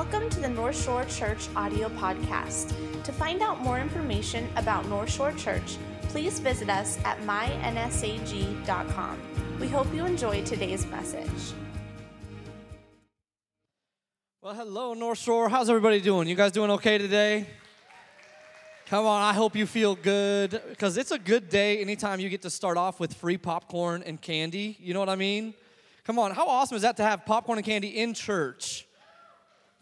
Welcome to the North Shore Church audio podcast. To find out more information about North Shore Church, please visit us at mynsag.com. We hope you enjoy today's message. Well, hello, North Shore. How's everybody doing? You guys doing okay today? Come on, I hope you feel good because it's a good day anytime you get to start off with free popcorn and candy. You know what I mean? Come on, how awesome is that to have popcorn and candy in church?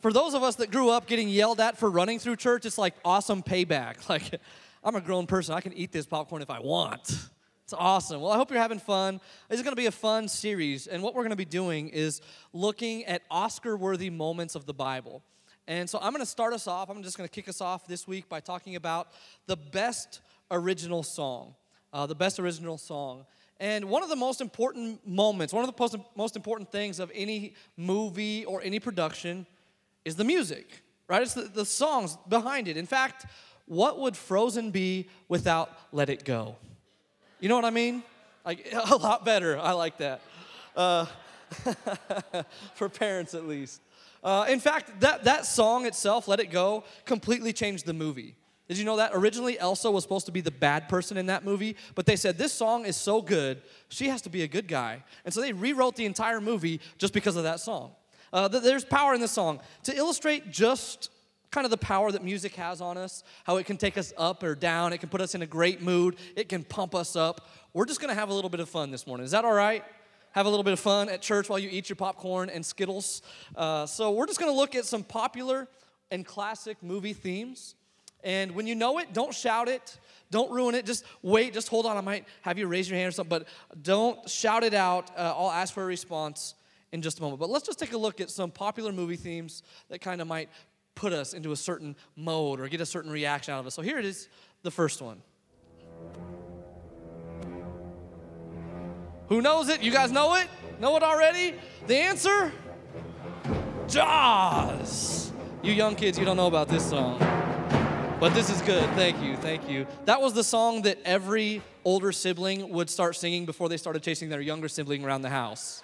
For those of us that grew up getting yelled at for running through church, it's like awesome payback. Like, I'm a grown person, I can eat this popcorn if I want. It's awesome. Well, I hope you're having fun. This is going to be a fun series, and what we're going to be doing is looking at Oscar worthy moments of the Bible. And so I'm going to start us off. I'm just going to kick us off this week by talking about the best original song. Uh, the best original song. And one of the most important moments, one of the most, most important things of any movie or any production is the music, right? It's the, the songs behind it. In fact, what would Frozen be without Let It Go? You know what I mean? Like, a lot better. I like that. Uh, for parents, at least. Uh, in fact, that, that song itself, Let It Go, completely changed the movie. Did you know that? Originally, Elsa was supposed to be the bad person in that movie, but they said, This song is so good, she has to be a good guy. And so they rewrote the entire movie just because of that song. Uh, there's power in this song. To illustrate just kind of the power that music has on us, how it can take us up or down, it can put us in a great mood, it can pump us up. We're just gonna have a little bit of fun this morning. Is that all right? Have a little bit of fun at church while you eat your popcorn and Skittles. Uh, so, we're just gonna look at some popular and classic movie themes. And when you know it, don't shout it. Don't ruin it. Just wait. Just hold on. I might have you raise your hand or something, but don't shout it out. Uh, I'll ask for a response in just a moment. But let's just take a look at some popular movie themes that kind of might put us into a certain mode or get a certain reaction out of us. So here it is, the first one. Who knows it? You guys know it? Know it already? The answer? Jaws. You young kids, you don't know about this song. But this is good. Thank you. Thank you. That was the song that every older sibling would start singing before they started chasing their younger sibling around the house.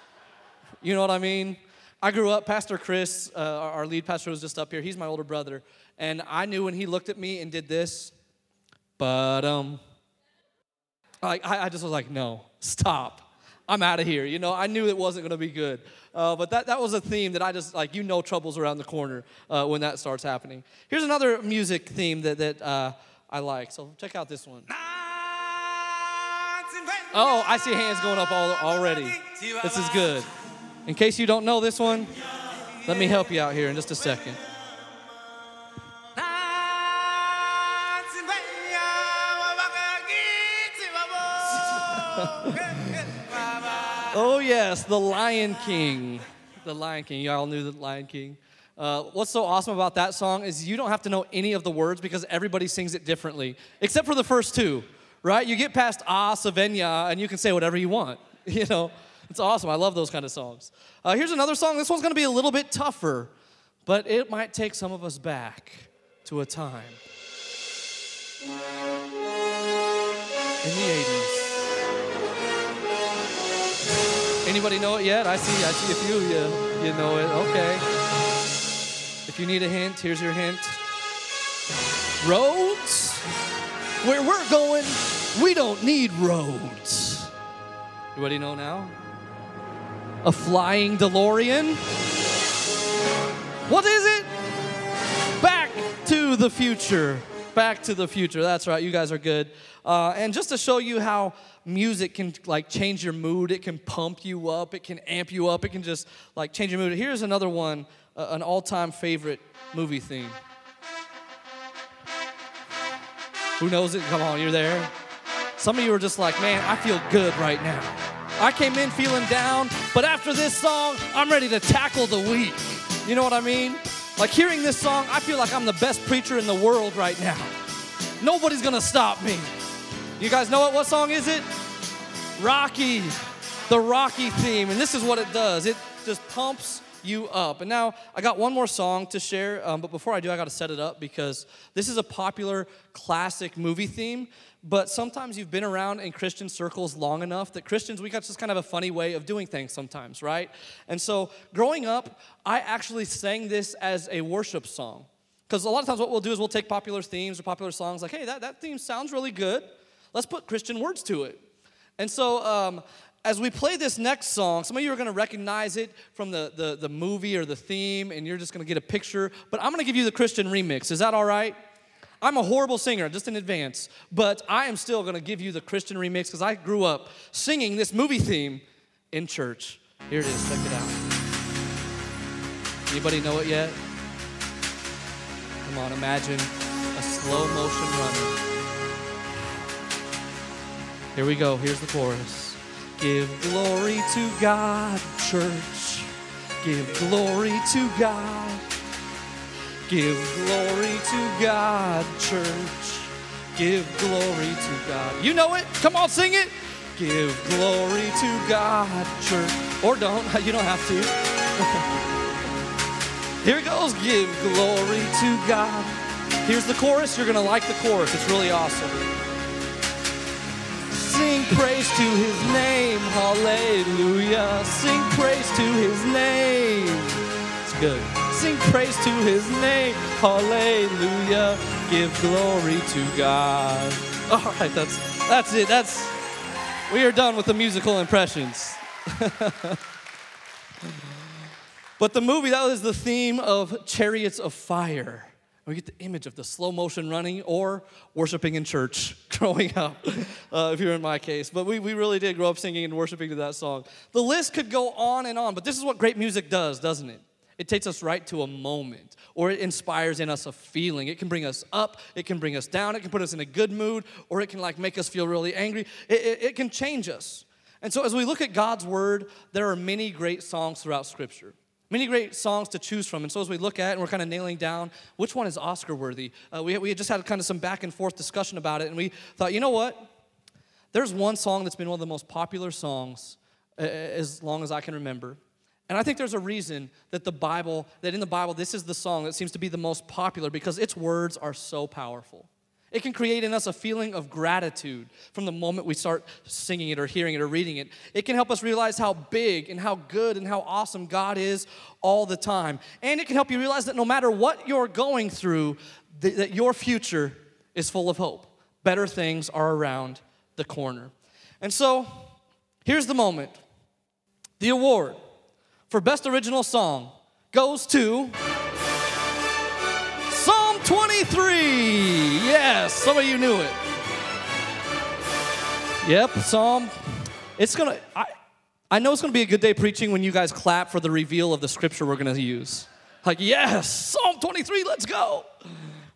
You know what I mean? I grew up, Pastor Chris, uh, our lead pastor was just up here. He's my older brother. And I knew when he looked at me and did this, but um, like I, I just was like, no, stop. I'm out of here. You know, I knew it wasn't going to be good. Uh, but that, that was a theme that I just, like, you know, trouble's around the corner uh, when that starts happening. Here's another music theme that, that uh, I like. So check out this one. Oh, I see hands going up all, already. This is good. In case you don't know this one, let me help you out here in just a second. oh, yes, the Lion King. The Lion King. Y'all knew the Lion King. Uh, what's so awesome about that song is you don't have to know any of the words because everybody sings it differently, except for the first two, right? You get past Ah, Savenya, and you can say whatever you want, you know? It's awesome. I love those kind of songs. Uh, here's another song. This one's going to be a little bit tougher, but it might take some of us back to a time in the 80s. Anybody know it yet? I see. I see a few of you. You know it. Okay. If you need a hint, here's your hint. Roads? Where we're going, we don't need roads. Everybody know now? A flying DeLorean. What is it? Back to the future. Back to the future. That's right. You guys are good. Uh, and just to show you how music can like change your mood, it can pump you up, it can amp you up, it can just like change your mood. Here's another one, uh, an all-time favorite movie theme. Who knows it? Come on, you're there. Some of you are just like, man, I feel good right now. I came in feeling down, but after this song, I'm ready to tackle the week. You know what I mean? Like hearing this song, I feel like I'm the best preacher in the world right now. Nobody's gonna stop me. You guys know what? What song is it? Rocky, the Rocky theme. And this is what it does it just pumps you up. And now I got one more song to share, um, but before I do, I got to set it up because this is a popular classic movie theme. But sometimes you've been around in Christian circles long enough that Christians, we got just kind of a funny way of doing things sometimes, right? And so growing up, I actually sang this as a worship song. Because a lot of times what we'll do is we'll take popular themes or popular songs, like, hey, that, that theme sounds really good. Let's put Christian words to it. And so um, as we play this next song, some of you are going to recognize it from the, the, the movie or the theme, and you're just going to get a picture. But I'm going to give you the Christian remix. Is that all right? I'm a horrible singer, just in advance, but I am still to give you the Christian remix because I grew up singing this movie theme in church. Here it is, check it out. Anybody know it yet? Come on, imagine a slow motion runner. Here we go, here's the chorus. Give glory to God, church. Give glory to God. Give glory to God, church. Give glory to God. You know it? Come on, sing it. Give glory to God, church. Or don't, you don't have to. Here it goes. Give glory to God. Here's the chorus. You're going to like the chorus. It's really awesome. Sing praise to his name, hallelujah. Sing praise to his name. It's good. Sing praise to his name, hallelujah. Give glory to God. All right, that's that's it. That's we are done with the musical impressions. but the movie that was the theme of Chariots of Fire. We get the image of the slow motion running or worshiping in church growing up, uh, if you're in my case. But we, we really did grow up singing and worshiping to that song. The list could go on and on, but this is what great music does, doesn't it? It takes us right to a moment, or it inspires in us a feeling. It can bring us up, it can bring us down, it can put us in a good mood, or it can like make us feel really angry. It, it, it can change us. And so, as we look at God's word, there are many great songs throughout Scripture. Many great songs to choose from. And so, as we look at and we're kind of nailing down which one is Oscar worthy, uh, we, we just had kind of some back and forth discussion about it. And we thought, you know what? There's one song that's been one of the most popular songs as long as I can remember. And I think there's a reason that the Bible, that in the Bible, this is the song that seems to be the most popular because its words are so powerful. It can create in us a feeling of gratitude from the moment we start singing it or hearing it or reading it. It can help us realize how big and how good and how awesome God is all the time. And it can help you realize that no matter what you're going through, that your future is full of hope. Better things are around the corner. And so, here's the moment. The award for Best Original Song goes to Psalm 23. Yes, some of you knew it. Yep, Psalm. It's gonna. I, I know it's gonna be a good day preaching when you guys clap for the reveal of the scripture we're gonna use. Like, yes, Psalm 23. Let's go.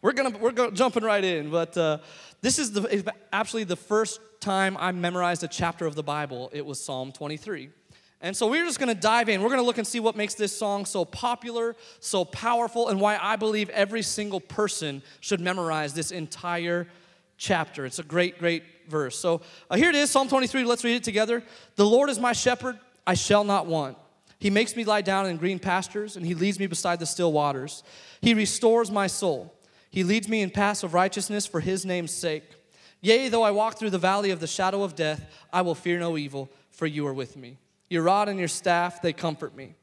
We're gonna we're going jumping right in. But uh, this is the actually the first time I memorized a chapter of the Bible. It was Psalm 23. And so we're just gonna dive in. We're gonna look and see what makes this song so popular, so powerful, and why I believe every single person should memorize this entire chapter. It's a great, great verse. So uh, here it is, Psalm 23. Let's read it together. The Lord is my shepherd, I shall not want. He makes me lie down in green pastures, and he leads me beside the still waters. He restores my soul. He leads me in paths of righteousness for his name's sake. Yea, though I walk through the valley of the shadow of death, I will fear no evil, for you are with me. Your rod and your staff, they comfort me.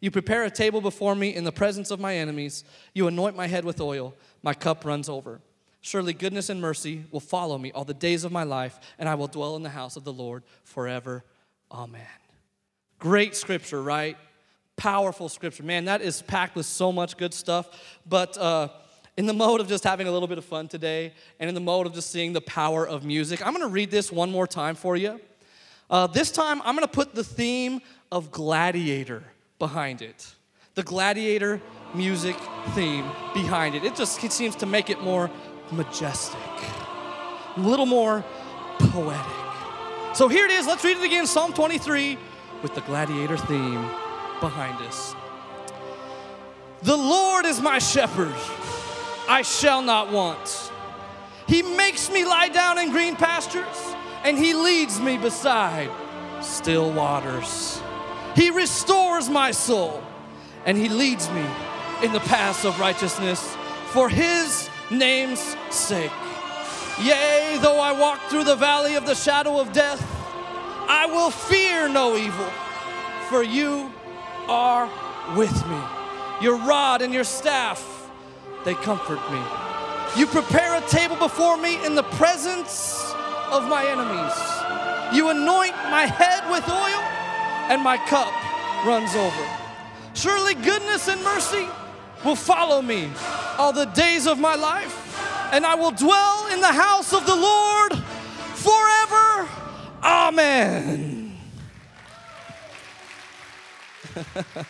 You prepare a table before me in the presence of my enemies. You anoint my head with oil. My cup runs over. Surely goodness and mercy will follow me all the days of my life, and I will dwell in the house of the Lord forever. Amen. Great scripture, right? Powerful scripture. Man, that is packed with so much good stuff. But uh, in the mode of just having a little bit of fun today, and in the mode of just seeing the power of music, I'm going to read this one more time for you. Uh, this time, I'm going to put the theme of Gladiator behind it. The Gladiator music theme behind it. It just it seems to make it more majestic, a little more poetic. So here it is. Let's read it again Psalm 23 with the Gladiator theme behind us. The Lord is my shepherd, I shall not want. He makes me lie down in green pastures and He leads me beside still waters. He restores my soul. and he leads me in the paths of righteousness for his name's sake. Yea, though I walk through the valley of the shadow of death, I will fear no evil, for you are with me. Your rod and your staff, they comfort me. You prepare a table before me in the presence of my enemies. You anoint my head with oil, and my cup runs over. Surely goodness and mercy will follow me all the days of my life, and I will dwell in the house of the Lord forever. Amen.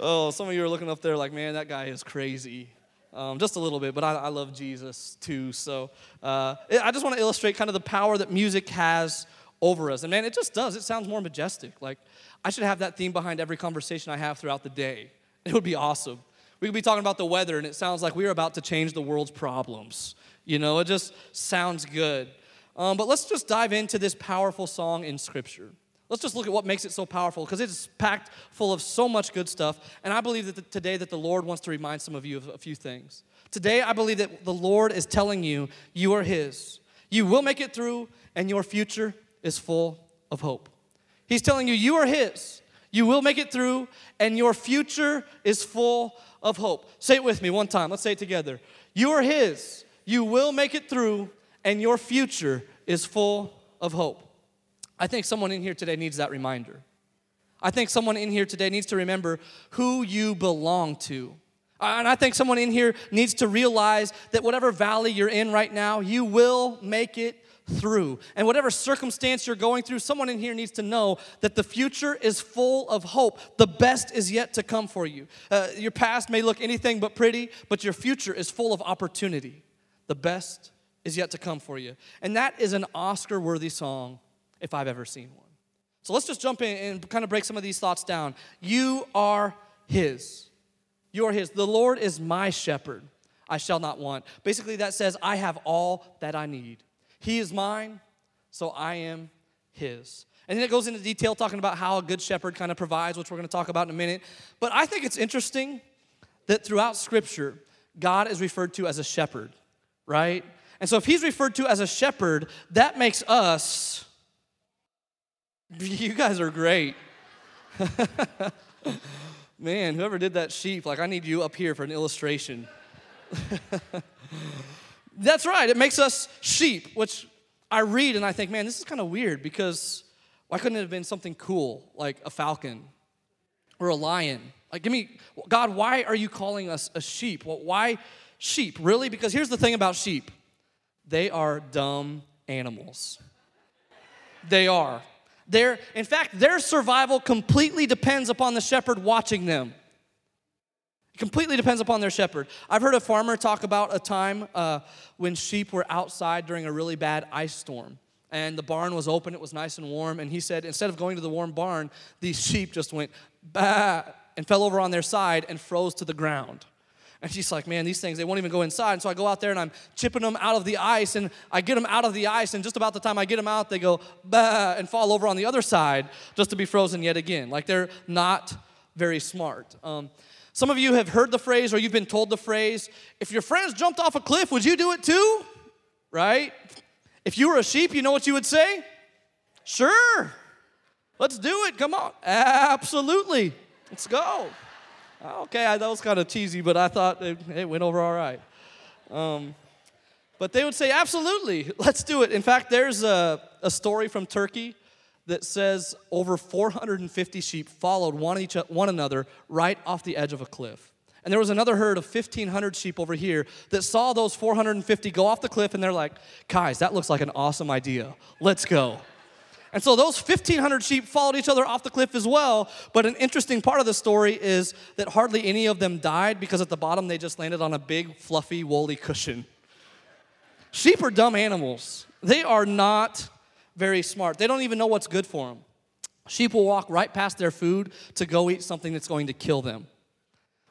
oh, some of you are looking up there like, man, that guy is crazy. Um, just a little bit, but I, I love Jesus too. So uh, I just want to illustrate kind of the power that music has over us. And man, it just does. It sounds more majestic. Like I should have that theme behind every conversation I have throughout the day. It would be awesome. We could be talking about the weather, and it sounds like we're about to change the world's problems. You know, it just sounds good. Um, but let's just dive into this powerful song in Scripture. Let's just look at what makes it so powerful because it's packed full of so much good stuff. And I believe that the, today that the Lord wants to remind some of you of a few things. Today, I believe that the Lord is telling you you are His. You will make it through, and your future is full of hope. He's telling you you are His. You will make it through, and your future is full of hope. Say it with me one time. Let's say it together. You are His. You will make it through, and your future is full of hope. I think someone in here today needs that reminder. I think someone in here today needs to remember who you belong to. And I think someone in here needs to realize that whatever valley you're in right now, you will make it through. And whatever circumstance you're going through, someone in here needs to know that the future is full of hope. The best is yet to come for you. Uh, your past may look anything but pretty, but your future is full of opportunity. The best is yet to come for you. And that is an Oscar worthy song if I've ever seen one. So let's just jump in and kind of break some of these thoughts down. You are His. You are His. The Lord is my shepherd. I shall not want. Basically, that says, I have all that I need. He is mine, so I am His. And then it goes into detail talking about how a good shepherd kind of provides, which we're going to talk about in a minute. But I think it's interesting that throughout Scripture, God is referred to as a shepherd, right? And so if He's referred to as a shepherd, that makes us you guys are great. Man, whoever did that sheep, like, I need you up here for an illustration. That's right, it makes us sheep, which I read and I think, man, this is kind of weird because why couldn't it have been something cool like a falcon or a lion? Like, give me, God, why are you calling us a sheep? Well, why sheep? Really? Because here's the thing about sheep they are dumb animals. They are. Their, in fact, their survival completely depends upon the shepherd watching them. It completely depends upon their shepherd. I've heard a farmer talk about a time uh, when sheep were outside during a really bad ice storm. And the barn was open, it was nice and warm. And he said, instead of going to the warm barn, these sheep just went bah and fell over on their side and froze to the ground. And she's like, man, these things, they won't even go inside. And so I go out there and I'm chipping them out of the ice and I get them out of the ice. And just about the time I get them out, they go, bah, and fall over on the other side just to be frozen yet again. Like they're not very smart. Um, some of you have heard the phrase or you've been told the phrase, if your friends jumped off a cliff, would you do it too? Right? If you were a sheep, you know what you would say? Sure. Let's do it. Come on. Absolutely. Let's go. Okay, that was kind of cheesy, but I thought it, it went over all right. Um, but they would say, absolutely, let's do it. In fact, there's a, a story from Turkey that says over 450 sheep followed one, each, one another right off the edge of a cliff. And there was another herd of 1,500 sheep over here that saw those 450 go off the cliff, and they're like, guys, that looks like an awesome idea. Let's go. And so those 1,500 sheep followed each other off the cliff as well. But an interesting part of the story is that hardly any of them died because at the bottom they just landed on a big, fluffy, woolly cushion. Sheep are dumb animals. They are not very smart. They don't even know what's good for them. Sheep will walk right past their food to go eat something that's going to kill them,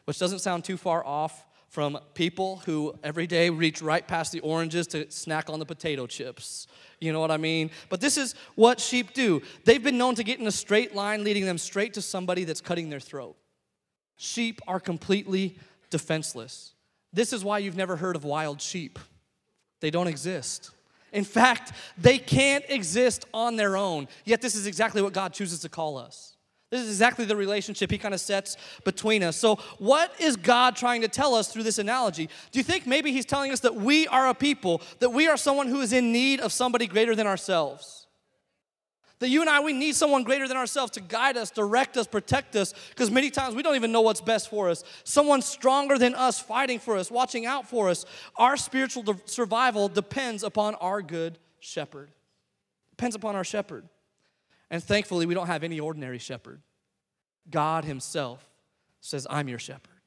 which doesn't sound too far off from people who every day reach right past the oranges to snack on the potato chips. You know what I mean? But this is what sheep do. They've been known to get in a straight line, leading them straight to somebody that's cutting their throat. Sheep are completely defenseless. This is why you've never heard of wild sheep, they don't exist. In fact, they can't exist on their own. Yet, this is exactly what God chooses to call us. This is exactly the relationship he kind of sets between us. So, what is God trying to tell us through this analogy? Do you think maybe he's telling us that we are a people, that we are someone who is in need of somebody greater than ourselves? That you and I, we need someone greater than ourselves to guide us, direct us, protect us, because many times we don't even know what's best for us. Someone stronger than us, fighting for us, watching out for us. Our spiritual survival depends upon our good shepherd. Depends upon our shepherd. And thankfully, we don't have any ordinary shepherd. God Himself says, I'm your shepherd.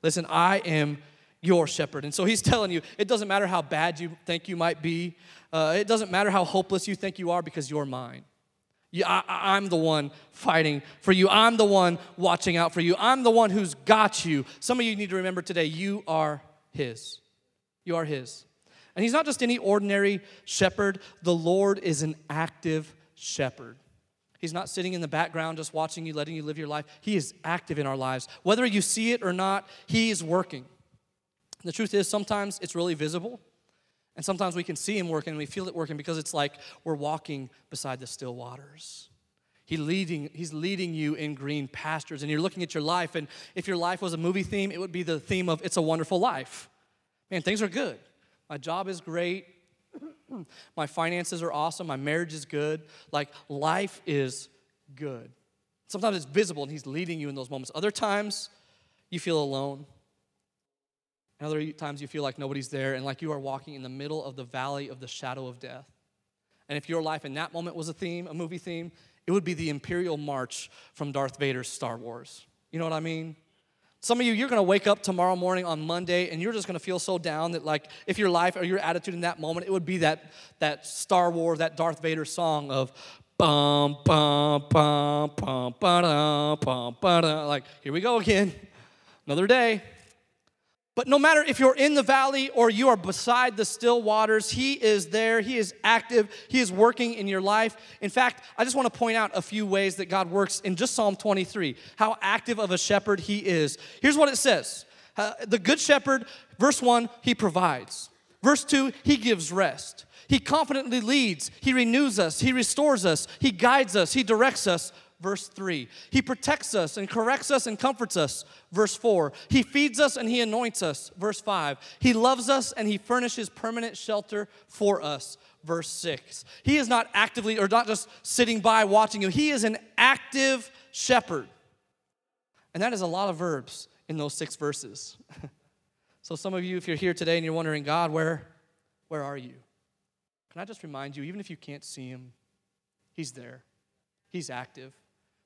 Listen, I am your shepherd. And so He's telling you, it doesn't matter how bad you think you might be, uh, it doesn't matter how hopeless you think you are because you're mine. You, I, am the one fighting for you. I'm the one watching out for you. I'm the one who's got you. Some of you need to remember today, you are His. You are His. And He's not just any ordinary shepherd, the Lord is an active shepherd. He's not sitting in the background just watching you, letting you live your life. He is active in our lives. Whether you see it or not, He is working. The truth is, sometimes it's really visible, and sometimes we can see Him working and we feel it working because it's like we're walking beside the still waters. He leading, he's leading you in green pastures, and you're looking at your life. And if your life was a movie theme, it would be the theme of It's a Wonderful Life. Man, things are good. My job is great. Hmm, my finances are awesome, my marriage is good, like life is good. Sometimes it's visible and He's leading you in those moments. Other times, you feel alone. And other times, you feel like nobody's there and like you are walking in the middle of the valley of the shadow of death. And if your life in that moment was a theme, a movie theme, it would be the Imperial March from Darth Vader's Star Wars. You know what I mean? Some of you, you're gonna wake up tomorrow morning on Monday and you're just gonna feel so down that, like, if your life or your attitude in that moment, it would be that, that Star Wars, that Darth Vader song of bum, bum, bum, bum, ba-da, bum, ba-da. Like, here we go again. Another day. But no matter if you're in the valley or you are beside the still waters, He is there. He is active. He is working in your life. In fact, I just want to point out a few ways that God works in just Psalm 23, how active of a shepherd He is. Here's what it says uh, The good shepherd, verse 1, He provides. Verse 2, He gives rest. He confidently leads. He renews us. He restores us. He guides us. He directs us verse 3. He protects us and corrects us and comforts us, verse 4. He feeds us and he anoints us, verse 5. He loves us and he furnishes permanent shelter for us, verse 6. He is not actively or not just sitting by watching you, he is an active shepherd. And that is a lot of verbs in those six verses. so some of you if you're here today and you're wondering, God, where where are you? Can I just remind you even if you can't see him, he's there. He's active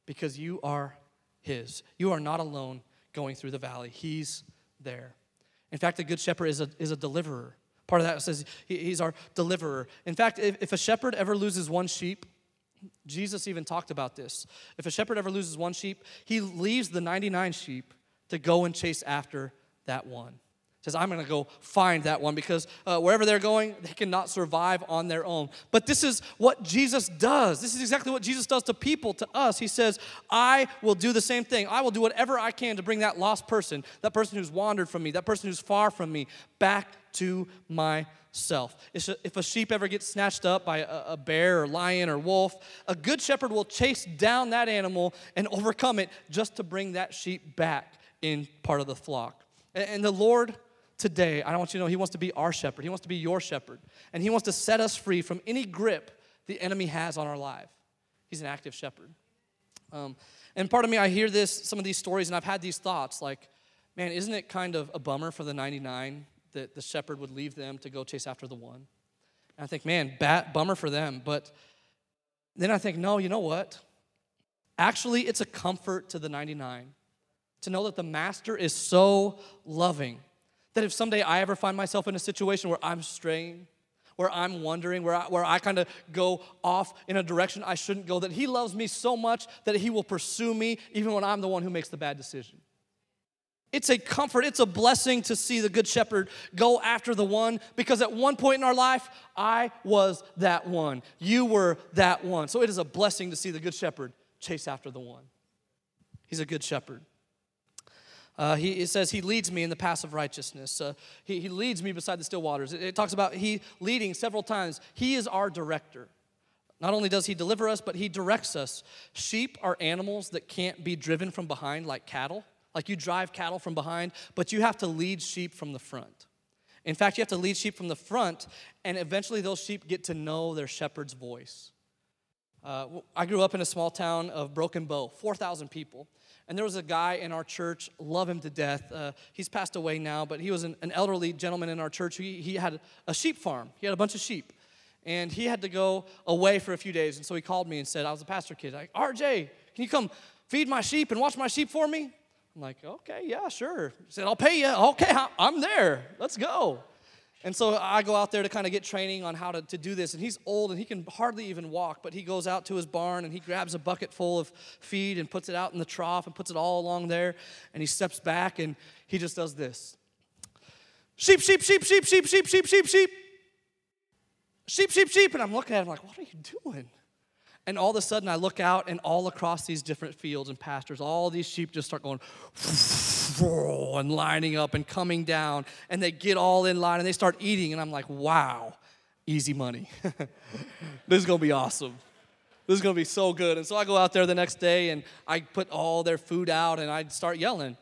because you are His. You are not alone going through the valley, He's there. In fact, the Good Shepherd is a, is a deliverer. Part of that says he, he's our deliverer. In fact, if, if a shepherd ever loses one sheep, Jesus even talked about this. If a shepherd ever loses one sheep, he leaves the 99 sheep to go and chase after that one says, I'm going to go find that one because uh, wherever they're going, they cannot survive on their own. But this is what Jesus does. This is exactly what Jesus does to people, to us. He says, I will do the same thing. I will do whatever I can to bring that lost person, that person who's wandered from me, that person who's far from me, back to myself. If a sheep ever gets snatched up by a bear or lion or wolf, a good shepherd will chase down that animal and overcome it just to bring that sheep back in part of the flock. And the Lord today, I want you to know He wants to be our shepherd. He wants to be your shepherd. And He wants to set us free from any grip the enemy has on our life. He's an active shepherd. Um, and part of me, I hear this, some of these stories, and I've had these thoughts like, man, isn't it kind of a bummer for the 99 that the shepherd would leave them to go chase after the one? And I think, man, bat, bummer for them. But then I think, no, you know what? Actually, it's a comfort to the 99 to know that the master is so loving that if someday I ever find myself in a situation where I'm straying, where I'm wondering, where I, where I kind of go off in a direction I shouldn't go, that He loves me so much that He will pursue me even when I'm the one who makes the bad decision. It's a comfort, it's a blessing to see the Good Shepherd go after the one because at one point in our life, I was that one. You were that one. So it is a blessing to see the Good Shepherd chase after the one. He's a good shepherd. Uh, he, it says he leads me in the path of righteousness. Uh, he, he leads me beside the still waters. It, it talks about he leading several times. He is our director. Not only does he deliver us, but he directs us. Sheep are animals that can't be driven from behind like cattle. Like you drive cattle from behind, but you have to lead sheep from the front. In fact, you have to lead sheep from the front, and eventually those sheep get to know their shepherd's voice. Uh, I grew up in a small town of Broken Bow, 4,000 people. And there was a guy in our church, love him to death. Uh, he's passed away now, but he was an, an elderly gentleman in our church. He, he had a sheep farm, he had a bunch of sheep. And he had to go away for a few days. And so he called me and said, I was a pastor kid. Like, RJ, can you come feed my sheep and watch my sheep for me? I'm like, okay, yeah, sure. He said, I'll pay you. Okay, I'm there. Let's go. And so I go out there to kind of get training on how to, to do this. And he's old and he can hardly even walk, but he goes out to his barn and he grabs a bucket full of feed and puts it out in the trough and puts it all along there. And he steps back and he just does this sheep, sheep, sheep, sheep, sheep, sheep, sheep, sheep, sheep. Sheep, sheep, sheep. And I'm looking at him like, what are you doing? And all of a sudden, I look out, and all across these different fields and pastures, all these sheep just start going and lining up and coming down. And they get all in line and they start eating. And I'm like, wow, easy money. this is going to be awesome. This is going to be so good. And so I go out there the next day and I put all their food out and I start yelling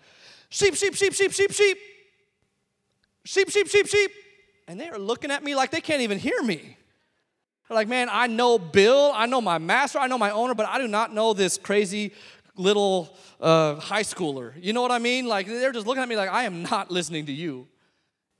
sheep, sheep, sheep, sheep, sheep, sheep. Sheep, sheep, sheep, sheep. And they are looking at me like they can't even hear me. They're like, man, I know Bill, I know my master, I know my owner, but I do not know this crazy little uh, high schooler. You know what I mean? Like, they're just looking at me like, I am not listening to you.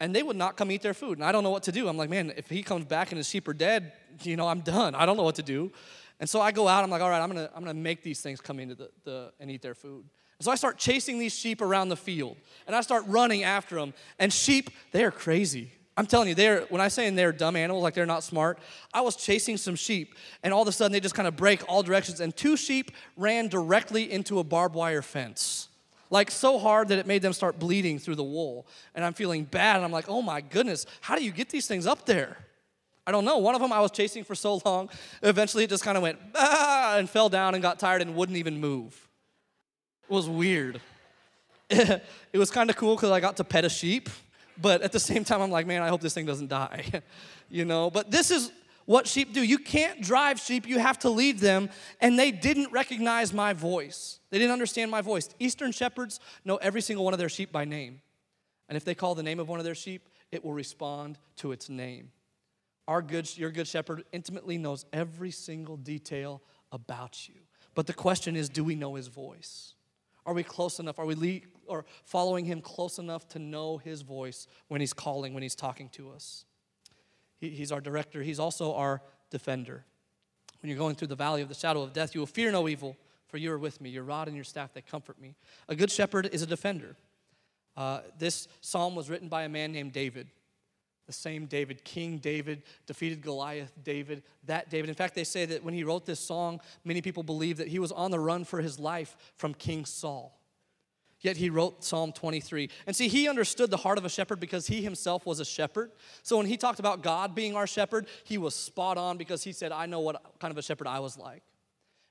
And they would not come eat their food. And I don't know what to do. I'm like, man, if he comes back and his sheep are dead, you know, I'm done. I don't know what to do. And so I go out, I'm like, all right, I'm gonna, I'm gonna make these things come into the, the and eat their food. And so I start chasing these sheep around the field. And I start running after them. And sheep, they are crazy. I'm telling you, they're when I say they're dumb animals, like they're not smart, I was chasing some sheep, and all of a sudden they just kind of break all directions, and two sheep ran directly into a barbed wire fence. Like so hard that it made them start bleeding through the wool. And I'm feeling bad, and I'm like, oh my goodness, how do you get these things up there? I don't know. One of them I was chasing for so long, eventually it just kind of went ah, and fell down and got tired and wouldn't even move. It was weird. it was kind of cool because I got to pet a sheep but at the same time, I'm like, man, I hope this thing doesn't die. you know, but this is what sheep do. You can't drive sheep, you have to lead them. And they didn't recognize my voice, they didn't understand my voice. Eastern shepherds know every single one of their sheep by name. And if they call the name of one of their sheep, it will respond to its name. Our good, your good shepherd intimately knows every single detail about you. But the question is, do we know his voice? Are we close enough? Are we le- or following him close enough to know his voice when he's calling, when he's talking to us? He, he's our director, he's also our defender. When you're going through the valley of the shadow of death, you will fear no evil, for you are with me. Your rod and your staff, they comfort me. A good shepherd is a defender. Uh, this psalm was written by a man named David. The same David, King David, defeated Goliath, David, that David. In fact, they say that when he wrote this song, many people believe that he was on the run for his life from King Saul. Yet he wrote Psalm 23. And see, he understood the heart of a shepherd because he himself was a shepherd. So when he talked about God being our shepherd, he was spot on because he said, I know what kind of a shepherd I was like.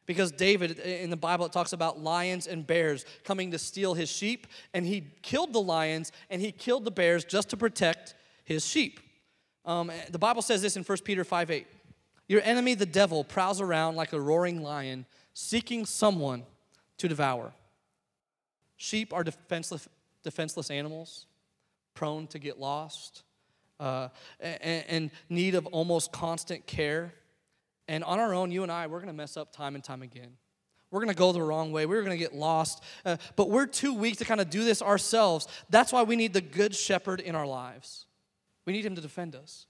Because David, in the Bible, it talks about lions and bears coming to steal his sheep, and he killed the lions and he killed the bears just to protect his sheep. Um, the Bible says this in 1 Peter 5 8. Your enemy, the devil, prowls around like a roaring lion, seeking someone to devour. Sheep are defenseless, defenseless animals, prone to get lost, uh, and, and need of almost constant care. And on our own, you and I, we're going to mess up time and time again. We're going to go the wrong way. We're going to get lost. Uh, but we're too weak to kind of do this ourselves. That's why we need the good shepherd in our lives. We need him to defend us.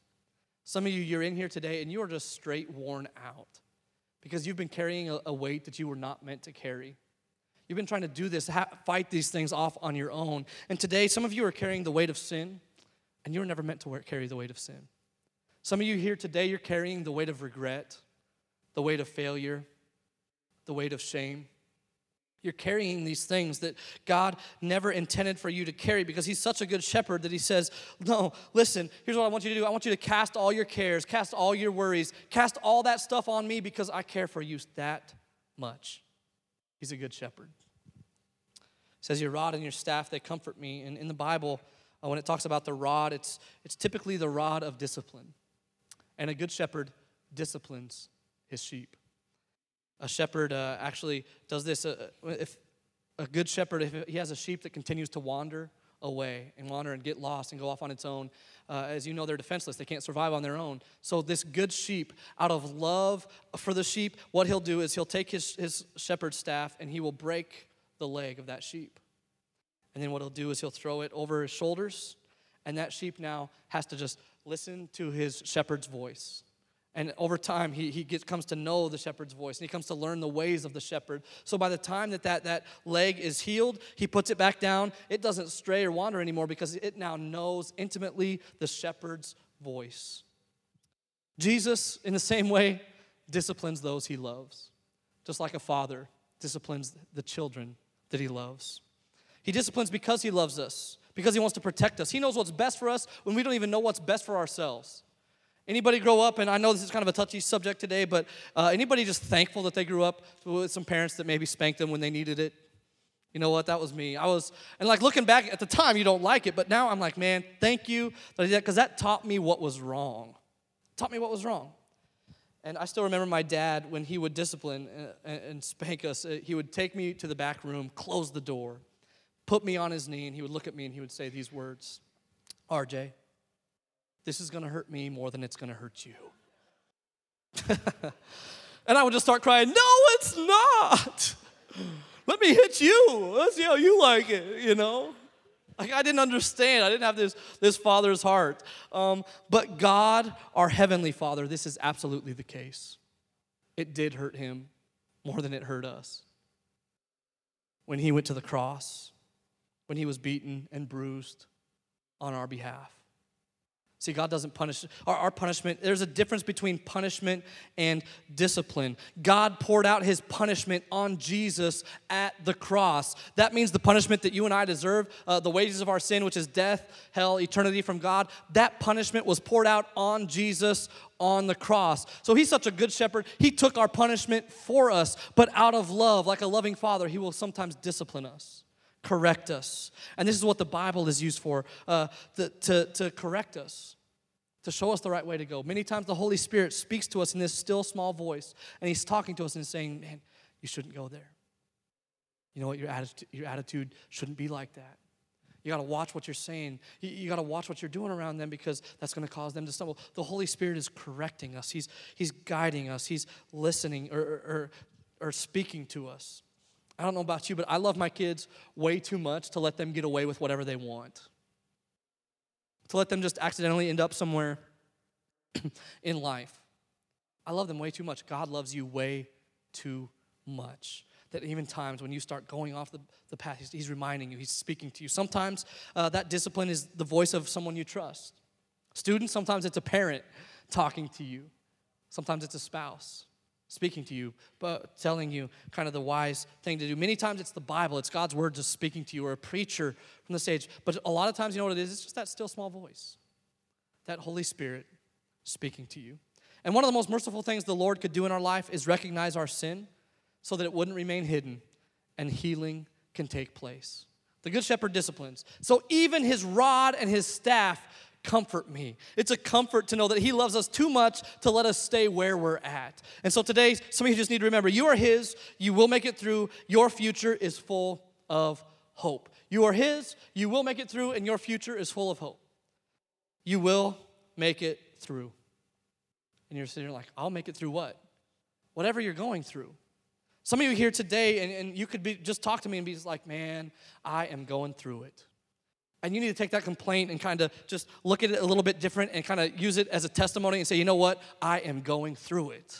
Some of you, you're in here today and you are just straight worn out because you've been carrying a, weight that you were not meant to carry. You've been trying to do this, ha- fight these things off on your own. And today, some of you are carrying the weight of sin, and you were never meant to wear, carry the weight of sin. Some of you here today, you're carrying the weight of regret, the weight of failure, the weight of shame. You're carrying these things that God never intended for you to carry because He's such a good shepherd that He says, No, listen, here's what I want you to do. I want you to cast all your cares, cast all your worries, cast all that stuff on me because I care for you that much. He's a good shepherd. Says, Your rod and your staff, they comfort me. And in the Bible, uh, when it talks about the rod, it's, it's typically the rod of discipline. And a good shepherd disciplines his sheep. A shepherd uh, actually does this. Uh, if a good shepherd, if he has a sheep that continues to wander away and wander and get lost and go off on its own, uh, as you know, they're defenseless. They can't survive on their own. So, this good sheep, out of love for the sheep, what he'll do is he'll take his, his shepherd's staff and he will break the leg of that sheep. And then what he'll do is he'll throw it over his shoulders, and that sheep now has to just listen to his shepherd's voice. And over time, he, he gets, comes to know the shepherd's voice and he comes to learn the ways of the shepherd. So by the time that, that that leg is healed, he puts it back down. It doesn't stray or wander anymore because it now knows intimately the shepherd's voice. Jesus, in the same way, disciplines those he loves, just like a father disciplines the children that he loves. He disciplines because he loves us, because he wants to protect us. He knows what's best for us when we don't even know what's best for ourselves. Anybody grow up, and I know this is kind of a touchy subject today, but uh, anybody just thankful that they grew up with some parents that maybe spanked them when they needed it? You know what? That was me. I was, and like looking back at the time, you don't like it, but now I'm like, man, thank you because that taught me what was wrong. Taught me what was wrong. And I still remember my dad when he would discipline uh, and spank us. Uh, he would take me to the back room, close the door, put me on his knee, and he would look at me and he would say these words RJ, this is going to hurt me more than it's going to hurt you. and I would just start crying, No, it's not. Let me hit you. Let's see how you like it, you know? Like I didn't understand. I didn't have this, this father's heart. Um, but God, our heavenly father, this is absolutely the case. It did hurt him more than it hurt us. When he went to the cross, when he was beaten and bruised on our behalf. See, God doesn't punish. Our, our, punishment, there's a difference between punishment and discipline. God poured out his punishment on Jesus at the cross. That means the punishment that you and I deserve, uh, the wages of our sin, which is death, hell, eternity from God, that punishment was poured out on Jesus on the cross. So he's such a good shepherd. He took our punishment for us, but out of love, like a loving father, he will sometimes discipline us correct us. And this is what the Bible is used for uh, the, to, to correct us, to show us the right way to go. Many times the Holy Spirit speaks to us in this still small voice, and He's talking to us and saying, Man, you shouldn't go there. You know what? Your attitude, your attitude shouldn't be like that. You got to watch what you're saying. You, you got to watch what you're doing around them because that's going to cause them to stumble. The Holy Spirit is correcting us. He's, he's guiding us. He's listening or, or, or speaking to us. I don't know about you, but I love my kids way too much to let them get away with whatever they want. To let them just accidentally end up somewhere in life. I love them way too much. God loves you way too much. That even times when you start going off the, the path, he's, he's reminding you, He's speaking to you. Sometimes uh, that discipline is the voice of someone you trust. Students, sometimes it's a parent talking to you, sometimes it's a spouse speaking to you, but telling you kind of the wise thing to do. Many times it's the Bible, it's God's word just speaking to you, or a preacher from the stage. But a lot of times, you know what it is? It's just that still small voice, that Holy Spirit speaking to you. And one of the most merciful things the Lord could do in our life is recognize our sin so that it wouldn't remain hidden and healing can take place. The Good Shepherd disciplines. So even his rod and his staff comfort me. It's a comfort to know that He loves us too much to let us stay where we're at. And so today, some of you just need to remember you are His, you will make it through, your future is full of hope. You are His, you will make it through, and your future is full of hope. You will make it through. And you're sitting like, I'll make it through what? Whatever you're going through. Some of you here today, and, and you could be just talk to me and be like, man, I am going through it. And you need to take that complaint and kind of just look at it a little bit different and kind of use it as a testimony and say, you know what? I am going through it.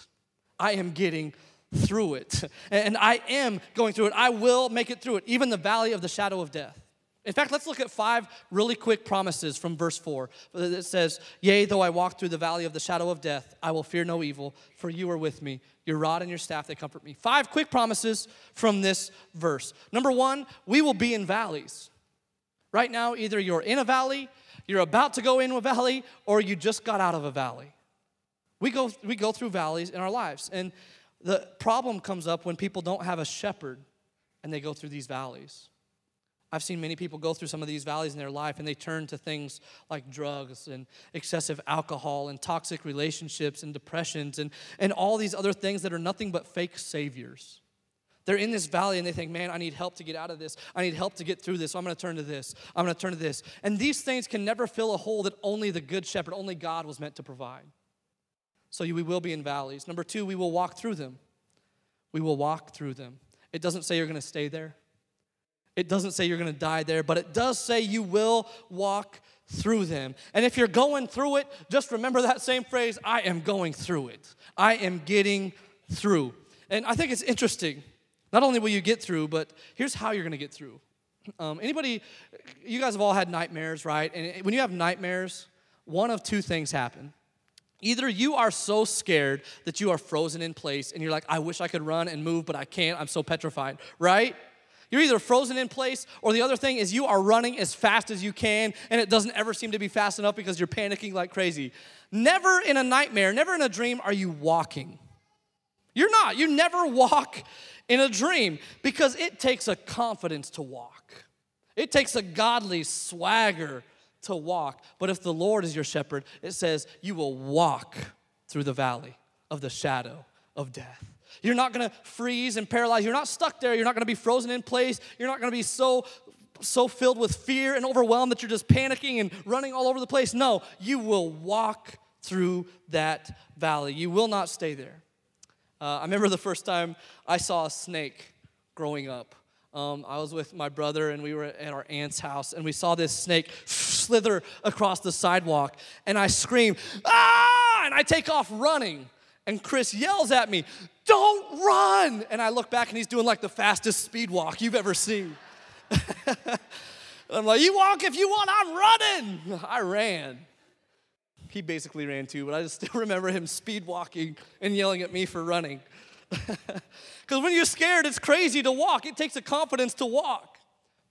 I am getting through it. And I am going through it. I will make it through it, even the valley of the shadow of death. In fact, let's look at five really quick promises from verse 4. It says, Yea, though I walk through the valley of the shadow of death, I will fear no evil, for you are with me. Your rod and your staff, they comfort me. Five quick promises from this verse. Number one, we will be in valleys. Right now, either you're in a valley, you're about to go in a valley, or you just got out of a valley. We go, we go through valleys in our lives. And the problem comes up when people don't have a shepherd and they go through these valleys. I've seen many people go through some of these valleys in their life and they turn to things like drugs and excessive alcohol and toxic relationships and depressions and, and all these other things that are nothing but fake saviors. They're in this valley and they think, man, I need help to get out of this. I need help to get through this. So I'm going to turn to this. I'm going to turn to this. And these things can never fill a hole that only the good shepherd, only God was meant to provide. So we will be in valleys. Number two, we will walk through them. We will walk through them. It doesn't say you're going to stay there. It doesn't say you're going to die there, but it does say you will walk through them. And if you're going through it, just remember that same phrase I am going through it. I am getting through. And I think it's interesting. Not only will you get through, but here's how you're going to get through. Um, anybody, you guys have all had nightmares, right? And when you have nightmares, one of two things happen. Either you are so scared that you are frozen in place and you're like, I wish I could run and move, but I can't. I'm so petrified, right? You're either frozen in place, or the other thing is you are running as fast as you can, and it doesn't ever seem to be fast enough because you're panicking like crazy. Never in a nightmare, never in a dream are you walking. You're not. You never walk in a dream because it takes a confidence to walk, it takes a godly swagger to walk. But if the Lord is your shepherd, it says you will walk through the valley of the shadow of death. You're not gonna freeze and paralyze. You're not stuck there. You're not gonna be frozen in place. You're not gonna be so so filled with fear and overwhelmed that you're just panicking and running all over the place. No, you will walk through that valley. You will not stay there. Uh, I remember the first time I saw a snake growing up. Um, I was with my brother and we were at our aunt's house and we saw this snake slither across the sidewalk and I scream, ah! And I take off running. And Chris yells at me, Don't run! And I look back and he's doing like the fastest speed walk you've ever seen. I'm like, You walk if you want, I'm running. I ran. He basically ran too, but I just still remember him speed walking and yelling at me for running. Because when you're scared, it's crazy to walk. It takes a confidence to walk.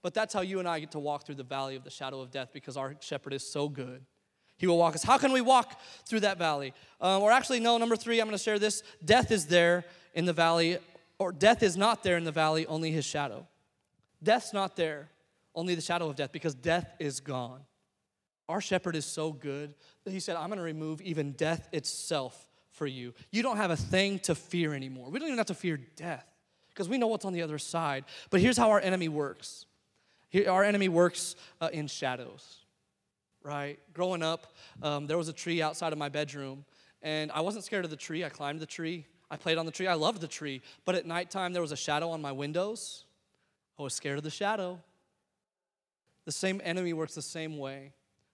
But that's how you and I get to walk through the valley of the shadow of death because our shepherd is so good. He will walk us. How can we walk through that valley? Uh, or actually, no, number three, I'm going to share this. Death is there in the valley, or death is not there in the valley, only his shadow. Death's not there, only the shadow of death, because death is gone. Our shepherd is so good that he said, I'm going to remove even death itself for you. You don't have a thing to fear anymore. We don't even have to fear death because we know what's on the other side. But here's how our enemy works our enemy works uh, in shadows right? Growing up, um, there was a tree outside of my bedroom, and I wasn't scared of the tree. I climbed the tree. I played on the tree. I loved the tree. But at nighttime, there was a shadow on my windows. I was scared of the shadow. The same enemy works the same way.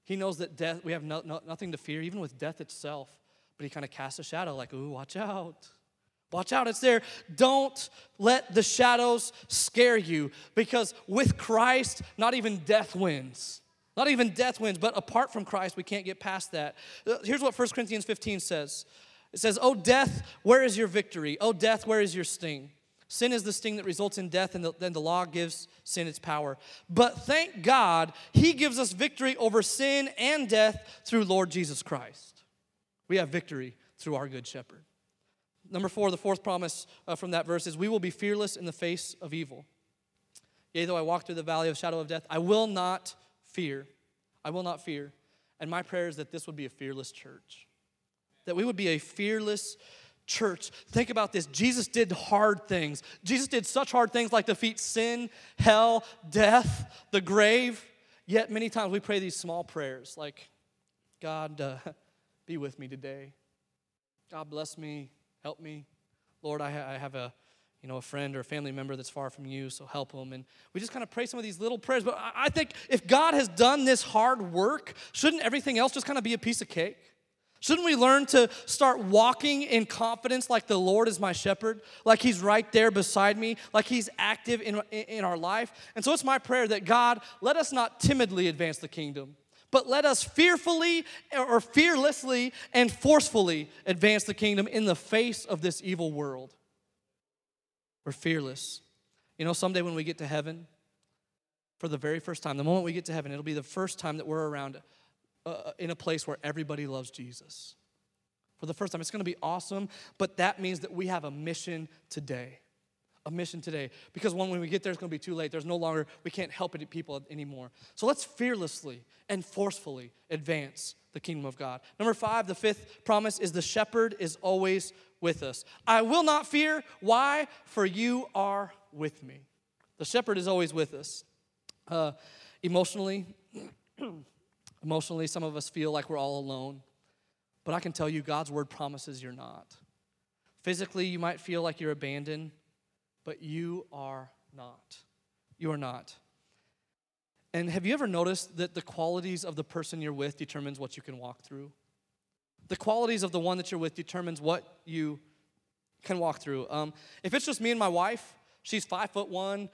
He knows that death, we have no, no, nothing to fear, even with death itself. But he kind of casts a shadow, like, ooh, watch out. Watch out, it's there. Don't let the shadows scare you because with Christ, not even death wins. Not even death wins, but apart from Christ, we can't get past that. Uh, here's what 1 Corinthians 15 says it says, Oh, death, where is your victory? Oh, death, where is your sting? Sin is the sting that results in death, and then the law gives sin its power. But thank God, He gives us victory over sin and death through Lord Jesus Christ. We have victory through our good shepherd. Number four, the fourth promise uh, from that verse is we will be fearless in the face of evil. Yea, though I walk through the valley of shadow of death, I will not fear. I will not fear. And my prayer is that this would be a fearless church, that we would be a fearless church. Think about this Jesus did hard things. Jesus did such hard things like defeat sin, hell, death, the grave. Yet many times we pray these small prayers like, God, uh, be with me today. God bless me, help me. Lord, I, ha- I have a you know, a friend or a family member that's far from you, so help them. And we just kind of pray some of these little prayers. But I think if God has done this hard work, shouldn't everything else just kind of be a piece of cake? Shouldn't we learn to start walking in confidence like the Lord is my shepherd, like He's right there beside me, like He's active in, in our life? And so it's my prayer that God, let us not timidly advance the kingdom, but let us fearfully or fearlessly and forcefully advance the kingdom in the face of this evil world. We're fearless. You know, someday when we get to heaven, for the very first time, the moment we get to heaven, it'll be the first time that we're around uh, in a place where everybody loves Jesus. For the first time, it's gonna be awesome, but that means that we have a mission today. A mission today. Because when, when we get there, it's gonna be too late. There's no longer, we can't help it people anymore. So let's fearlessly and forcefully advance the kingdom of God. Number five, the fifth promise is the shepherd is always with us. I will not fear. Why? For you are with me. The shepherd is always with us. Uh, emotionally, emotionally, some of us feel like we're all alone. But I can tell you, God's word promises you're not. Physically, you might feel like you're abandoned, but you are not. You are not. And have you ever noticed that the qualities of the person you're with determines what you can walk through? The qualities of the one that you're with determines what you can walk through. Um, if it's just me and my wife, she's five foot one,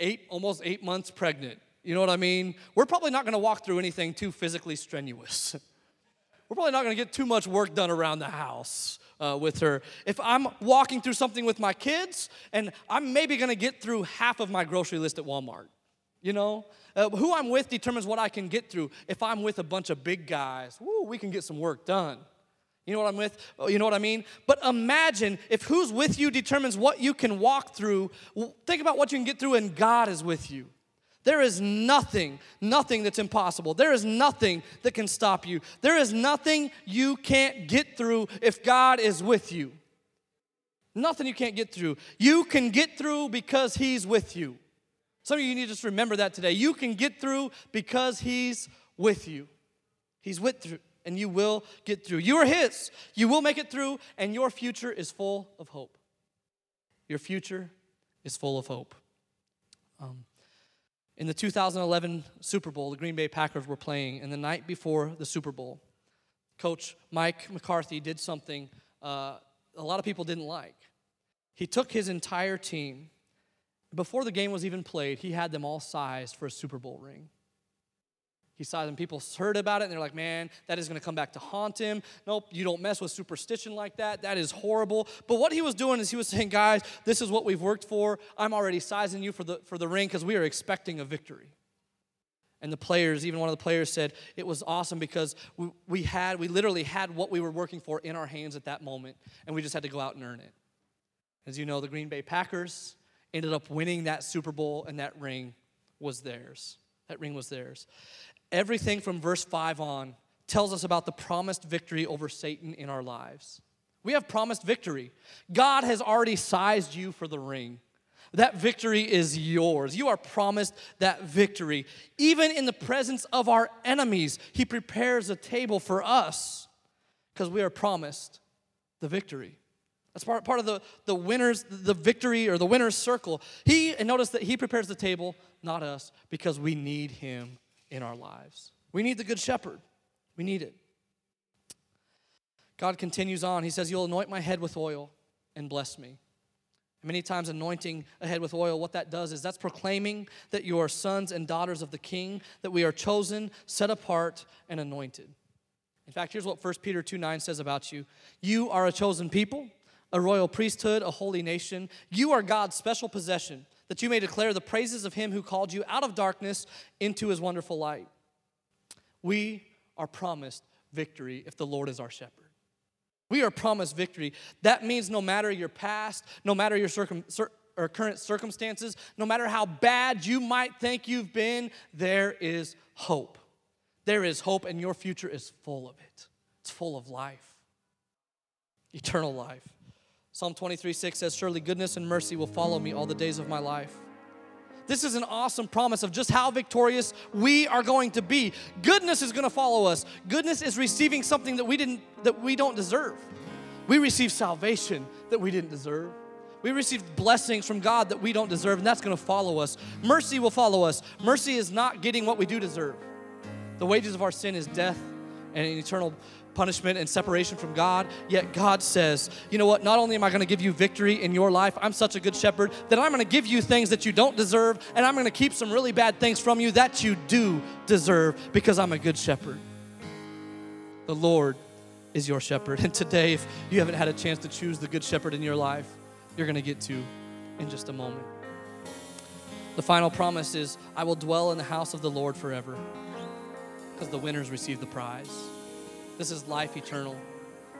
eight, almost eight months pregnant. You know what I mean? We're probably not gonna walk through anything too physically strenuous. We're probably not gonna get too much work done around the house uh, with her. If I'm walking through something with my kids, and I'm maybe gonna get through half of my grocery list at Walmart, you know? Uh, who I'm with determines what I can get through. If I'm with a bunch of big guys, woo, we can get some work done. You know what I'm with? Oh, you know what I mean? But imagine if who's with you determines what you can walk through. Think about what you can get through, and God is with you. There is nothing, nothing that's impossible. There is nothing that can stop you. There is nothing you can't get through if God is with you. Nothing you can't get through. You can get through because He's with you. Some of you need to just remember that today. You can get through because He's with you. He's with you and you will get through. You are His. You will make it through, and your future is full of hope. Your future is full of hope. Um, in the 2011 Super Bowl, the Green Bay Packers were playing, and the night before the Super Bowl, Coach Mike McCarthy did something uh, a lot of people didn't like. He took his entire team, before the game was even played, he had them all sized for a Super Bowl ring. He saw them. People heard about it and they're like, man, that is going to come back to haunt him. Nope, you don't mess with superstition like that. That is horrible. But what he was doing is he was saying, guys, this is what we've worked for. I'm already sizing you for the, for the ring because we are expecting a victory. And the players, even one of the players said, it was awesome because we, we had, we literally had what we were working for in our hands at that moment, and we just had to go out and earn it. As you know, the Green Bay Packers ended up winning that Super Bowl, and that ring was theirs. That ring was theirs everything from verse 5 on tells us about the promised victory over Satan in our lives. We have promised victory. God has already sized you for the ring. That victory is yours. You are promised that victory. Even in the presence of our enemies, He prepares a table for us because we are promised the victory. That's part, part of the, the winner's, the victory or the winner's circle. He, and notice that He prepares the table, not us, because we need Him in our lives. We need the Good Shepherd. We need it. God continues on. He says, You'll anoint my head with oil and bless me. Many times, anointing a head with oil, what that does is that's proclaiming that you are sons and daughters of the King, that we are chosen, set apart, and anointed. In fact, here's what 1 Peter 2 9 says about you You are a chosen people, a royal priesthood, a holy nation. You are God's special possession that you may declare the praises of him who called you out of darkness into his wonderful light. We are promised victory if the Lord is our shepherd. We are promised victory. That means no matter your past, no matter your circum, cir- or current circumstances, no matter how bad you might think you've been, there is hope. There is hope, and your future is full of it. It's full of life, eternal life. Psalm 23 6 says, Surely goodness and mercy will follow me all the days of my life. This is an awesome promise of just how victorious we are going to be. Goodness is going to follow us. Goodness is receiving something that we didn't that we don't deserve. We receive salvation that we didn't deserve. We receive blessings from God that we don't deserve, and that's going to follow us. Mercy will follow us. Mercy is not getting what we do deserve. The wages of our sin is death and an eternal punishment and separation from God. Yet God says, you know what? Not only am I going to give you victory in your life, I'm such a good shepherd that I'm going to give you things that you don't deserve, and I'm going to keep some really bad things from you that you do deserve because I'm a good shepherd. The Lord is your shepherd. And today, if you haven't had a chance to choose the good shepherd in your life, you're going to get to in just a moment. The final promise is I will dwell in the house of the Lord forever because the winners receive the prize. This is life eternal.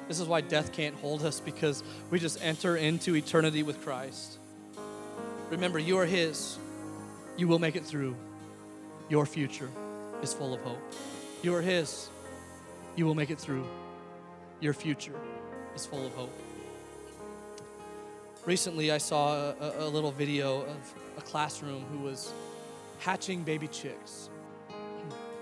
This is why death can't hold us because we just enter into eternity with Christ. Remember, you are His. You will make it through. Your future is full of hope. You are His. You will make it through. Your future is full of hope. Recently, I saw a, a little video of a classroom who was hatching baby chicks.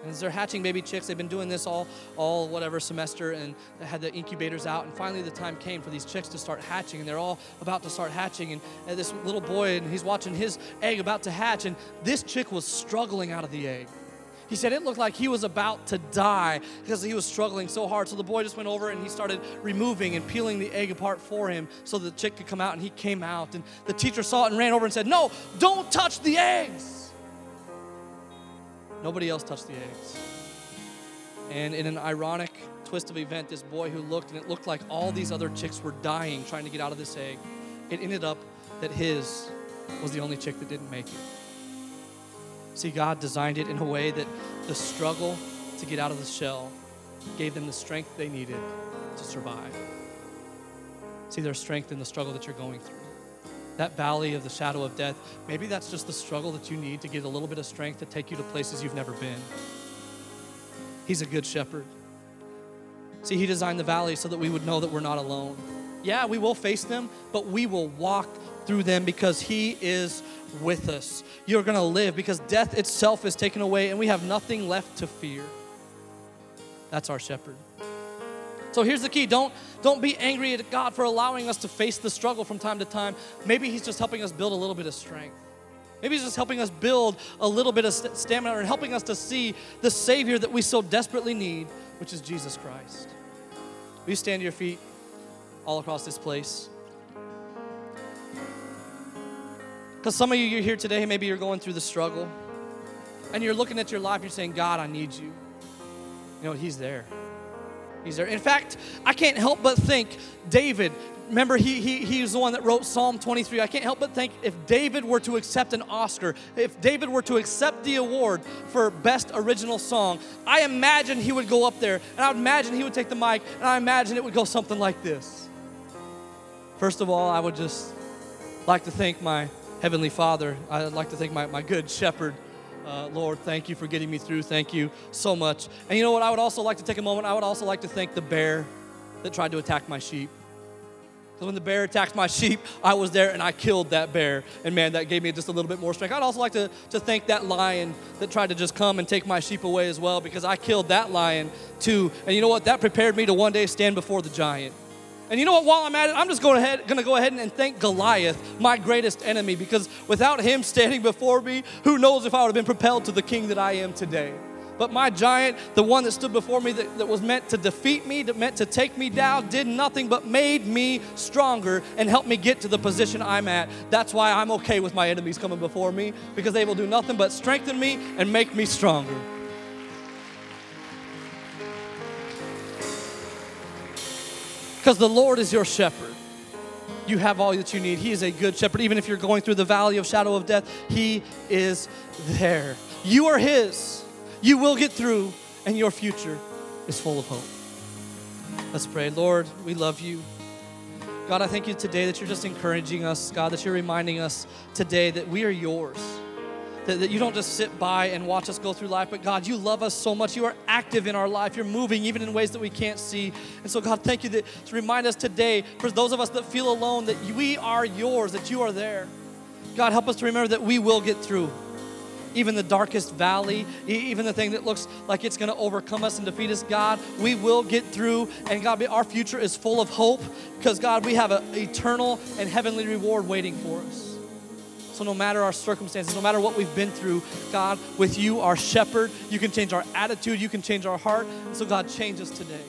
And as they're hatching baby chicks, they've been doing this all, all whatever semester, and they had the incubators out. And finally, the time came for these chicks to start hatching, and they're all about to start hatching. And, and this little boy, and he's watching his egg about to hatch, and this chick was struggling out of the egg. He said it looked like he was about to die because he was struggling so hard. So the boy just went over and he started removing and peeling the egg apart for him so the chick could come out, and he came out. And the teacher saw it and ran over and said, No, don't touch the eggs. Nobody else touched the eggs. And in an ironic twist of event, this boy who looked and it looked like all these other chicks were dying trying to get out of this egg, it ended up that his was the only chick that didn't make it. See, God designed it in a way that the struggle to get out of the shell gave them the strength they needed to survive. See, there's strength in the struggle that you're going through that valley of the shadow of death, maybe that's just the struggle that you need to get a little bit of strength to take you to places you've never been. He's a good shepherd. See, He designed the valley so that we would know that we're not alone. Yeah, we will face them, but we will walk through them because He is with us. You're going to live because death itself is taken away and we have nothing left to fear. That's our shepherd. So here's the key don't, don't be angry at God for allowing us to face the struggle from time to time. Maybe He's just helping us build a little bit of strength. Maybe He's just helping us build a little bit of stamina and helping us to see the Savior that we so desperately need, which is Jesus Christ. Will you stand to your feet all across this place? Because some of you, you're here today, maybe you're going through the struggle, and you're looking at your life, you're saying, God, I need you. You know, He's there. He's there. In fact, I can't help but think David, remember he, he, he was the one that wrote Psalm 23. I can't help but think if David were to accept an Oscar, if David were to accept the award for Best Original Song, I imagine he would go up there and I would imagine he would take the mic and I imagine it would go something like this. First of all, I would just like to thank my Heavenly Father. I'd like to thank my, my good shepherd uh, Lord, thank you for getting me through. Thank you so much. And you know what? I would also like to take a moment. I would also like to thank the bear that tried to attack my sheep. Because when the bear attacked my sheep, I was there and I killed that bear. And man, that gave me just a little bit more strength. I'd also like to, to thank that lion that tried to just come and take my sheep away as well, because I killed that lion too. And you know what? That prepared me to one day stand before the giant. And you know what? While I'm at it, I'm just going ahead, going to go ahead and thank Goliath, my greatest enemy, because without him standing before me, who knows if I would have been propelled to the king that I am today. But my giant, the one that stood before me that, that was meant to defeat me, that meant to take me down, did nothing but made me stronger and helped me get to the position I'm at. That's why I'm okay with my enemies coming before me, because they will do nothing but strengthen me and make me stronger. Because the Lord is your shepherd. You have all that you need. He is a good shepherd. Even if you're going through the valley of shadow of death, He is there. You are His. You will get through, and your future is full of hope. Let's pray. Lord, we love you. God, I thank you today that you're just encouraging us, God, that you're reminding us today that we are yours that, that you don't just sit by and watch us go through life, but God, you love us so much. You are active in our life. You're moving even in ways that we can't see. And so, God, thank you that, to remind us today, for those of us that feel alone, that we are yours, that you are there. God, help us to remember that we will get through even the darkest valley, even the thing that looks like it's going to overcome us and defeat us, God, we will get through. And God, our future is full of hope because, God, we have an eternal and heavenly reward waiting for us so no matter our circumstances, no matter what we've been through, God, with you, our shepherd, you can change our attitude, you can change our heart. So, God, change us today.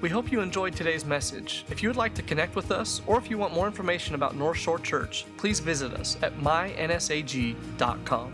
We hope you enjoyed today's message. If you would like to connect with us, or if you want more information about North Shore Church, please visit us at mynsag.com.